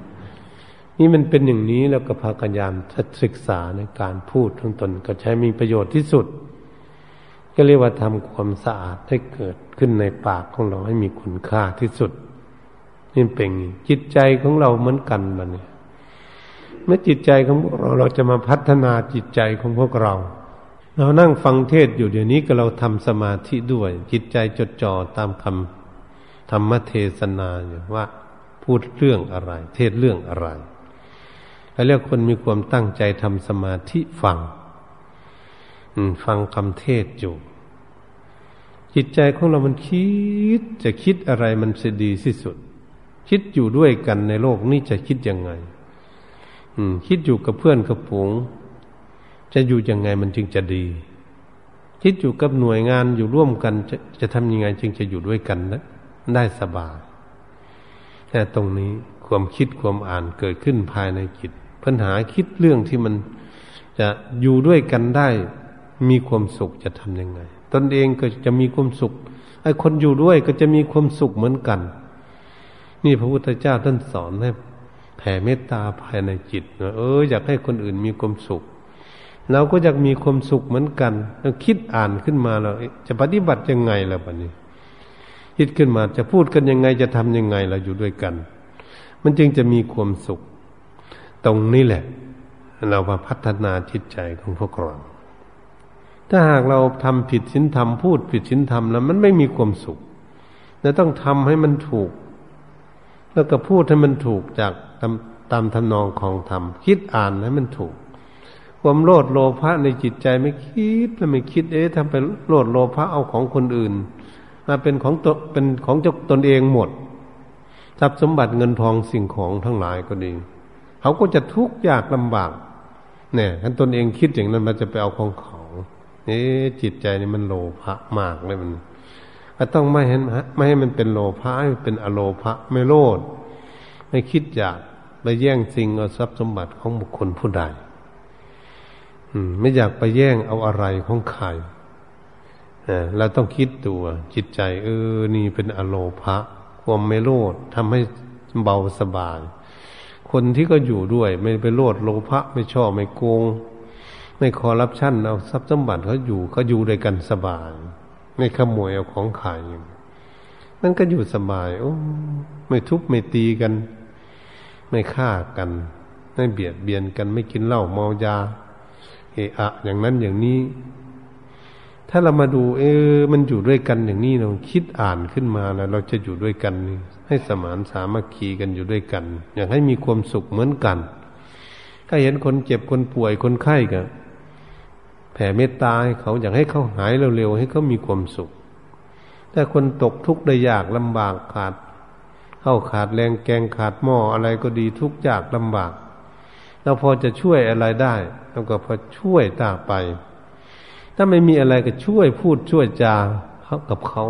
นี่มันเป็นอย่างนี้แล้วก็พากันยามศึกษาในการพูดทั้งตนก็ใช้มีประโยชน์ที่สุด ก็เรียกว่าทำความสะอาดให้เกิดขึ้นในปากของเราให้มีคุณค่าที่สุดนี่เป็นจิตใจของเราเหมือนกันมันนี่ยเมื่อจิตใจของพวกเราเราจะมาพัฒนาจิตใจของพวกเรา เรานั่งฟังเทศอยู่เดี๋ยวนี้ก็เราทำสมาธิด้วย จิตใจจดจ่อตามคำธรรมเทศนาอยู่ว่า พูดเรื่องอะไร เทศเรื่องอะไรเขาเรียกคนมีความตั้งใจทำสมาธิฟังฟังคำเทศอยู่ จิตใจของเรามันคิด จะคิดอะไรมันจะดีที่สุด คิดอยู่ด้วยกันในโลกนี้จะคิดยังไงคิดอยู่กับเพื่อนกับฝูง จะอยู่ยังไงมันจึงจะดี คิดอยู่กับหน่วยงานอยู่ร่วมกัน จะจะทำยังไงจึงจะอยู่ด้วยกันนะได้สบายแต่ตรงนี้ความคิดความอ่านเกิดขึ้นภายในจิตปัญหาคิดเรื่องที่มันจะอยู่ด้วยกันได้ มีความสุขจะทำยังไง ตนเองก็จะมีความสุขไอ้คนอยู่ด้วยก็จะมีความสุขเหมือนกัน นี่พระพุทธเจ้าท่านสอนให้แผ่เมตตาภายในจิตเอออยากให้คนอื่นมีความสุข เราก็อยากมีความสุขเหมือนกันเราคิดอ่านขึ้นมาเราจะปฏิบัติยังไงล่ะบัดนี้ คิดขึ้นมาจะพูดกันยังไงจะทำยังไงเราอยู่ด้วยกัน มันจึงจะมีความสุข ตรงนี้แหละ เรามาพัฒนาจิตใจของพวกเราถ้าหากเราทำผิดศีลธรรมพูดผิดศีลธรรมแล้ว มันไม่มีความสุขเราต้องทำให้มันถูก แล้วก็พูดให้มันถูกจากตามตามทำนองของธรรมคิดอ่านให้มันถูก ความโลดโลภะในจิตใจไม่คิดแล้วไม่คิดเอ๊ะทำเป็นโลดโลภะเอาของคนอื่นมาเป็นของตเป็นของเจ้าตนเองหมดทรัพย์สมบัติเงินทองสิ่งของทั้งหลายก็ดี เขาก็จะทุกข์ยากลำบากเนี่ยท่านตนเองคิดอย่างนั้นมันจะไปเอาของเขาเอ๊จิตใจนี่มันโลภะมากเลยมันก็ต้องไม่เห็นไม่ให้มันเป็นโลภะให้เป็นอโลภะไม่โลด ไม่คิดอยากไปแย่งสิ่งเอาทรัพย์สมบัติของบุคคลผู้ใด ไม่อยากไปแย่งเอาอะไรของใครเราต้องคิดตัวจิตใจ เออ นี่เป็นอโลภะความไม่โลดทำให้เบาสบาย คนที่ก็อยู่ด้วย ไม่ไปโลดโลภะไม่ชอบไม่โกง ไม่คอรับชั่นเอาทรัพย์สมบัติเขาอยู่เขาอยู่ด้วยกันสบาย ไม่ขโมยเอาของขายมันก็อยู่สบาย โอ้ไม่ทุบไม่ตีกัน ไม่ฆ่ากัน ไม่เบียดเบียนกัน ไม่กินเหล้าเมายา อะอะอย่างนั้นอย่างนี้ ถ้าเรามาดู เออ มันอยู่ด้วยกันอย่างนี้เราคิดอ่านขึ้นมาแล้ว เราจะอยู่ด้วยกัน ให้สมานสามัคคีกันอยู่ด้วยกัน อยากให้มีความสุขเหมือนกัน ถ้าเห็นคนเจ็บคนป่วยคนไข้ก็แผ่เมตตาให้เขาอยากให้เขาหายเร็วๆให้เขามีความสุขถ้าคนตกทุกข์ได้ยากลำบากขาดเข้าขาดแรงแกงขาดหม้ออะไรก็ดีทุกข์ยากลำบาก เราพอจะช่วยอะไรได้เราก็พอช่วยตาไป ถ้าไม่มีอะไรก็ช่วยพูดช่วยจาเขากับเขา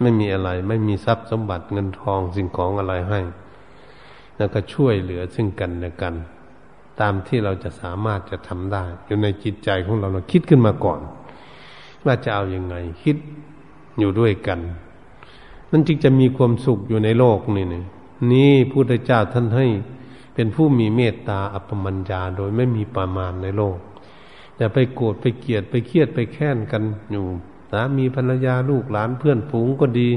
ไม่มีอะไร ไม่มีทรัพย์สมบัติเงินทองสิ่งของอะไรให้ แล้วก็ช่วยเหลือซึ่งกันและกัน ตามที่เราจะสามารถจะทำได้ อยู่ในจิตใจของเราเราคิดขึ้นมาก่อน ว่าจะเอาอยัางไง คิดอยู่ด้วยกันมันจึงจะมีความสุขอยู่ในโลกนี่นี่นี่พุทธเจ้าท่านให้ เป็นผู้มีเมตตาอัปมัญญาโดยไม่มีประมาณในโลกอย่าไปโกรธไปเกลียดไปเครียดไปแค้นกันอยู่สามีภรรยาลูกหลานเพื่อนฝูงก็ดี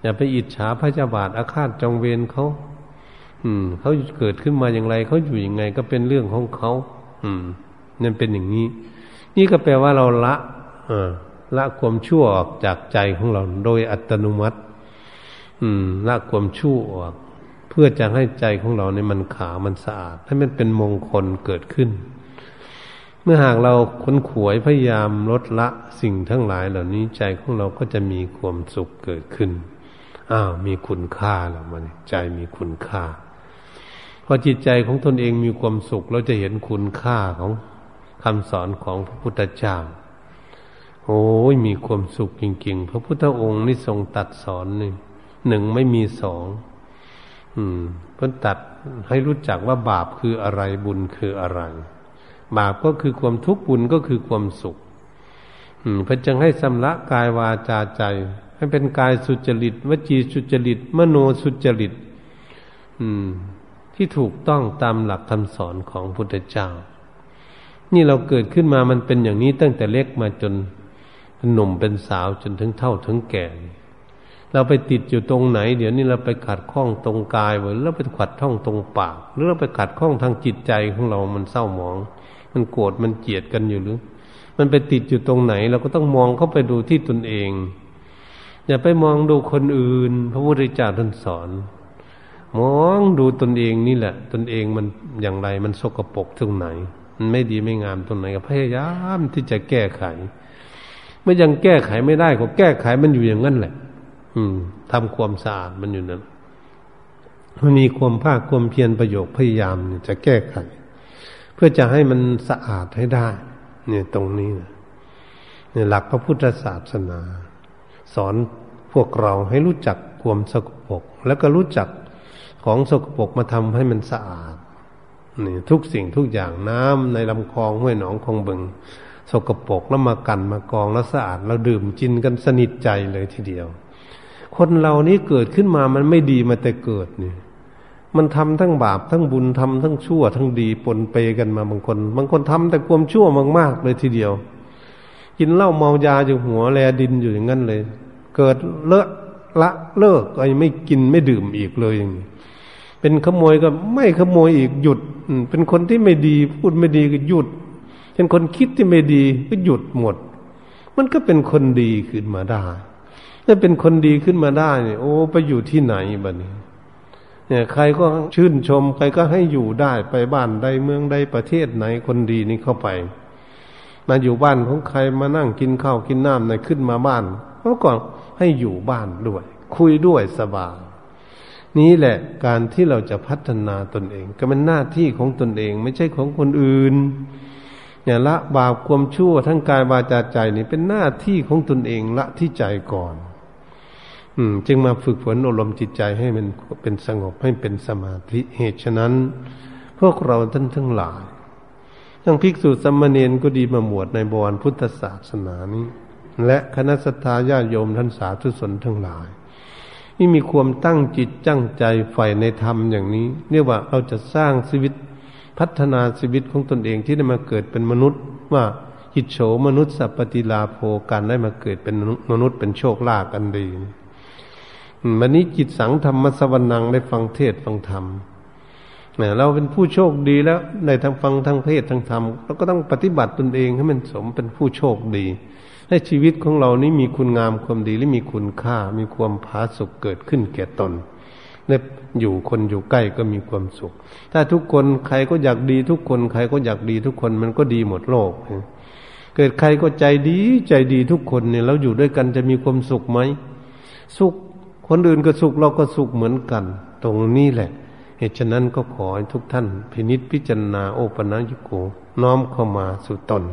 อย่าไปอิจฉาพระเจ้าบาทอาฆาตจองเวรเขาอืมเขาเกิดขึ้นมาอย่างไรเขาอยู่ยังไง ก็เป็นเรื่องของเขาอืมนั่นเป็นอย่างนี้ นี่ก็แปลว่าเราละอละความชั่วออกจากใจของเรา โดยอัตโนมัติ อืมละความชั่วออก พื่อจะให้ใจของเราในมันขาวมันสะอาด ให้มันเป็นมงคลเกิดขึ้น เมื่อหากเราค้นขวยพยายามลดละสิ่งทั้งหลายเหล่านี้ใจของเราก็จะมีความสุขเกิดขึ้นอ้าวมีคุณค่าแล้วมันใจมีคุณค่าพอจิตใจของตนเองมีความสุขเราจะเห็นคุณค่าของคำสอนของพระพุทธเจ้าโอ้ยมีความสุขจริงๆ พระพุทธองค์นี่ทรงตัดสอนหนึ่งหนึ่งไม่มีสอง เพิ่นตัดให้รู้จักว่าบาปคืออะไรบุญคืออะไร บาปก็คือความทุกข์บุญก็คือความสุขอืมเพิ่นจึงให้สำละกายวาจาใจ ให้เป็นกายสุจริตวจีสุจริต มโนสุจริตอืมที่ถูกต้องตามหลักคำสอนของพุทธเจ้า นี่เราเกิดขึ้นมามันเป็นอย่างนี้ตั้งแต่เล็กมาจนหนุ่มเป็นสาวจนถึงเท่าถึงแก่ เราไปติดอยู่ตรงไหน เดี๋ยวนี้เราไปขัดข้องตรงกายหรือเราไปขัดข้องตรงปาก หรือเราไปขัดข้องทางจิตใจของเรามันเศร้าหมอง มันโกรธมันเกลียดกันอยู่หรือ มันไปติดอยู่ตรงไหน เราก็ต้องมองเข้าไปดูที่ตนเอง อย่าไปมองดูคนอื่น พระพุทธเจ้าท่านสอน มองดูตนเองนี่แหละ ตนเองมันอย่างไรมันสกปรกตรงไหน มันไม่ดีไม่งามตรงไหนก็พยายามที่จะแก้ไขเมื่อยังแก้ไขไม่ได้ก็แก้ไขมันอยู่อย่างนั้นแหละ อืมทำความสะอาดมันอยู่นั้นมันมีความภาคความเพียรประโยคพยายามจะแก้ไข เพื่อจะให้มันสะอาดให้ได้ เนี่ยตรงนี้นะเนี่ยหลักพระพุทธศาสนา สอนพวกเราให้รู้จักความสกปรกแล้วก็รู้จักของสกปรกมาทำให้มันสะอาดนี่ทุกสิ่งทุกอย่างน้ำในลำคลองห้วยหนองคลองบึง สกปรกแล้วมากันมากองแล้วสะอาด เราดื่มจินกันสนิทใจเลยทีเดียว คนเรานี้เกิดขึ้นมามันไม่ดีมาแต่เกิดนี่มันทำทั้งบาปทั้งบุญทำทั้งชั่ว ทั้งดีปนเปกันมาบางคน บางคนทำแต่ความชั่วมากๆเลยทีเดียว กินเหล้าเมายาอยู่หัวแลดินอยู่อย่างนั้นเลย เกิดเลอะละเลิกไอ้ไม่กินไม่ดื่มอีกเลยอย่างนี้เป็นขโมยก็ไม่ขโมยอีกหยุด เป็นคนที่ไม่ดีพูดไม่ดีก็หยุด เป็นคนคิดที่ไม่ดีก็หยุดหมด มันก็เป็นคนดีขึ้นมาได้ ถ้าเป็นคนดีขึ้นมาได้เนี่ยโอ้ไปอยู่ที่ไหนบ้านี้ เนี่ย ใครก็ชื่นชม ใครก็ให้อยู่ได้ไปบ้านใดเมืองใดประเทศไหนคนดีนี่เข้าไป มาอยู่บ้านของใครมานั่งกินข้าวกินน้ำในขึ้นมาบ้านเมื่อก่อนให้อยู่บ้านด้วย คุยด้วยสบายนี้แหละการที่เราจะพัฒนาตนเอง ก็เป็นหน้าที่ของตนเองไม่ใช่ของคนอื่นเนี่ยละบาปความชั่วทั้งกายวาจาใจนี่เป็นหน้าที่ของตนเองละที่ใจก่อน อืม จึงมาฝึกฝนอารมณ์จิตใจให้มันเป็นสงบให้เป็นสมาธิเหตุฉะนั้น พวกเราท่านทั้งหลายทั้งภิกษุสมมาเนก็ดีมาหมวดในบวรพุทธศาสนานี้ และคณะสัตยาญาโยมท่านสาธุชนทั้งหลายที่มีความตั้งจิตตั้งใจใฝ่ในธรรมอย่างนี้ เรียกว่าเราจะสร้างชีวิตพัฒนาชีวิตของตนเองที่ได้มาเกิดเป็นมนุษย์ว่าหิตโฉมนุษย์สัพปติลาโภการได้มาเกิดเป็นมนุษย์เป็นโชคลาภกันดี วันนี้จิตสังธรรมสวรรังได้ฟังเทศฟังธรรมเราเป็นผู้โชคดีแล้วในทางฟังทางเพศทางธรรมเราก็ต้องปฏิบัติตนเองให้มันสมเป็นผู้โชคดี ให้ชีวิตของเรานี้มีคุณงามความดีและมีคุณค่า มีความผาสุกเกิดขึ้นแก่ตนเนี่ยอยู่คนอยู่ใกล้ก็มีความสุข ถ้าทุกคนใครก็อยากดีทุกคนใครก็อยากดีทุกคนมันก็ดีหมดโลก เกิดใครก็ใจดีใจดีทุกคนเนี่ยแล้วอยู่ด้วยกันจะมีความสุขไหมสุข คนอื่นก็สุขเราก็สุขเหมือนกัน ตรงนี้แหละ เหตุฉะนั้นก็ขอให้ทุกท่านพินิษพิจารณาโอปนัญโกน้อมเข้ามาสู่ตน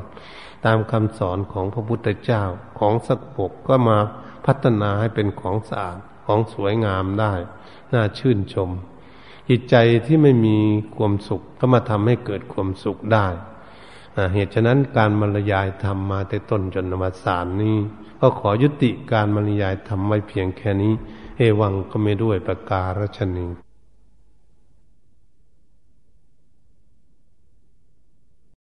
ตามคำสอนของพระพุทธเจ้าของสักปกก็มาพัฒนาให้เป็นของสะอาดของสวยงามได้ น่าชื่นชม จิตใจที่ไม่มีความสุขก็มาทำให้เกิดความสุขได้เหตุฉะนั้นการบรรยายธรรมมาแต่ต้นจนนวสานนี้ ก็ขอยุติการบรรยายธรรมไว้เพียงแค่นี้ เอวังก็ไม่ด้วยประการชนี